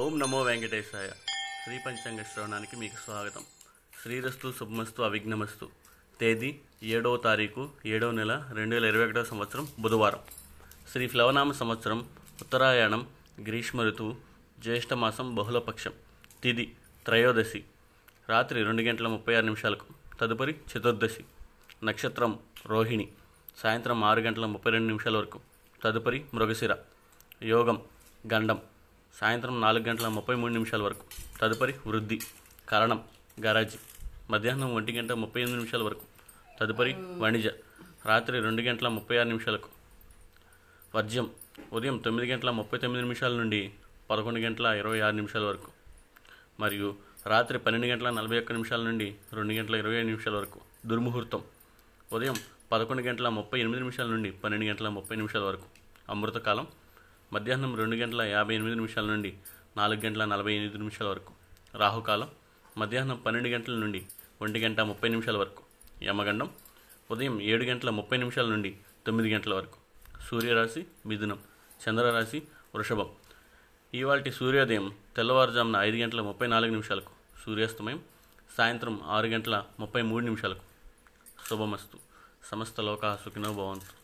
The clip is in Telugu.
ఓం నమో వెంకటేశాయ. శ్రీ పంచాంగ శ్రవణానికి మీకు స్వాగతం. శ్రీరస్తు శుభమస్తు అవిఘ్నమస్తు. తేదీ ఏడవ తారీఖు ఏడవ నెల రెండు వేల ఇరవై ఒకటో సంవత్సరం బుధవారం. శ్రీ ప్లవనామ సంవత్సరం ఉత్తరాయణం గ్రీష్మ ఋతువు జ్యేష్ఠమాసం బహుళపక్షం తిది త్రయోదశి రాత్రి రెండు గంటల ముప్పై ఆరు నిమిషాలకు తదుపరి చతుర్దశి నక్షత్రం రోహిణి సాయంత్రం ఆరు గంటల ముప్పై రెండు నిమిషాల వరకు తదుపరి మృగశిర యోగం గండం సాయంత్రం నాలుగు గంటల ముప్పై మూడు నిమిషాల వరకు. తదుపరి వృద్ధి కరణం గరాజీ. మధ్యాహ్నం ఒంటి గంట ముప్పై ఎనిమిది నిమిషాల వరకు. తదుపరి వణిజ రాత్రి రెండు గంటల ముప్పై ఆరు నిమిషాలకు. వర్జ్యం ఉదయం తొమ్మిది గంటల ముప్పై తొమ్మిది నిమిషాల నుండి పదకొండు గంటల ఇరవై ఆరు నిమిషాల వరకు. మరియు రాత్రి పన్నెండు గంటల నలభై ఒక్క నిమిషాల నుండి రెండు గంటల ఇరవై ఐదు నిమిషాల వరకు. దుర్ముహూర్తం ఉదయం పదకొండు గంటల ముప్పై ఎనిమిది నిమిషాల నుండి పన్నెండు గంటల ముప్పై నిమిషాల వరకు. అమృతకాలం మధ్యాహ్నం రెండు గంటల యాభై ఎనిమిది నిమిషాల నుండి నాలుగు గంటల నలభై ఎనిమిది నిమిషాల వరకు. రాహుకాలం మధ్యాహ్నం పన్నెండు గంటల నుండి ఒంటి గంట ముప్పై నిమిషాల వరకు. యమగండం ఉదయం ఏడు గంటల ముప్పై నిమిషాల నుండి తొమ్మిది గంటల వరకు. సూర్యరాశి మిథునం. చంద్రరాశి వృషభం. ఇవాల్టి సూర్యోదయం తెల్లవారుజామున ఐదు గంటల ముప్పై నాలుగు నిమిషాలకు. సూర్యాస్తమయం సాయంత్రం ఆరు గంటల ముప్పై మూడు నిమిషాలకు. శుభమస్తు. సమస్త లోకా సుఖినో భవంతు.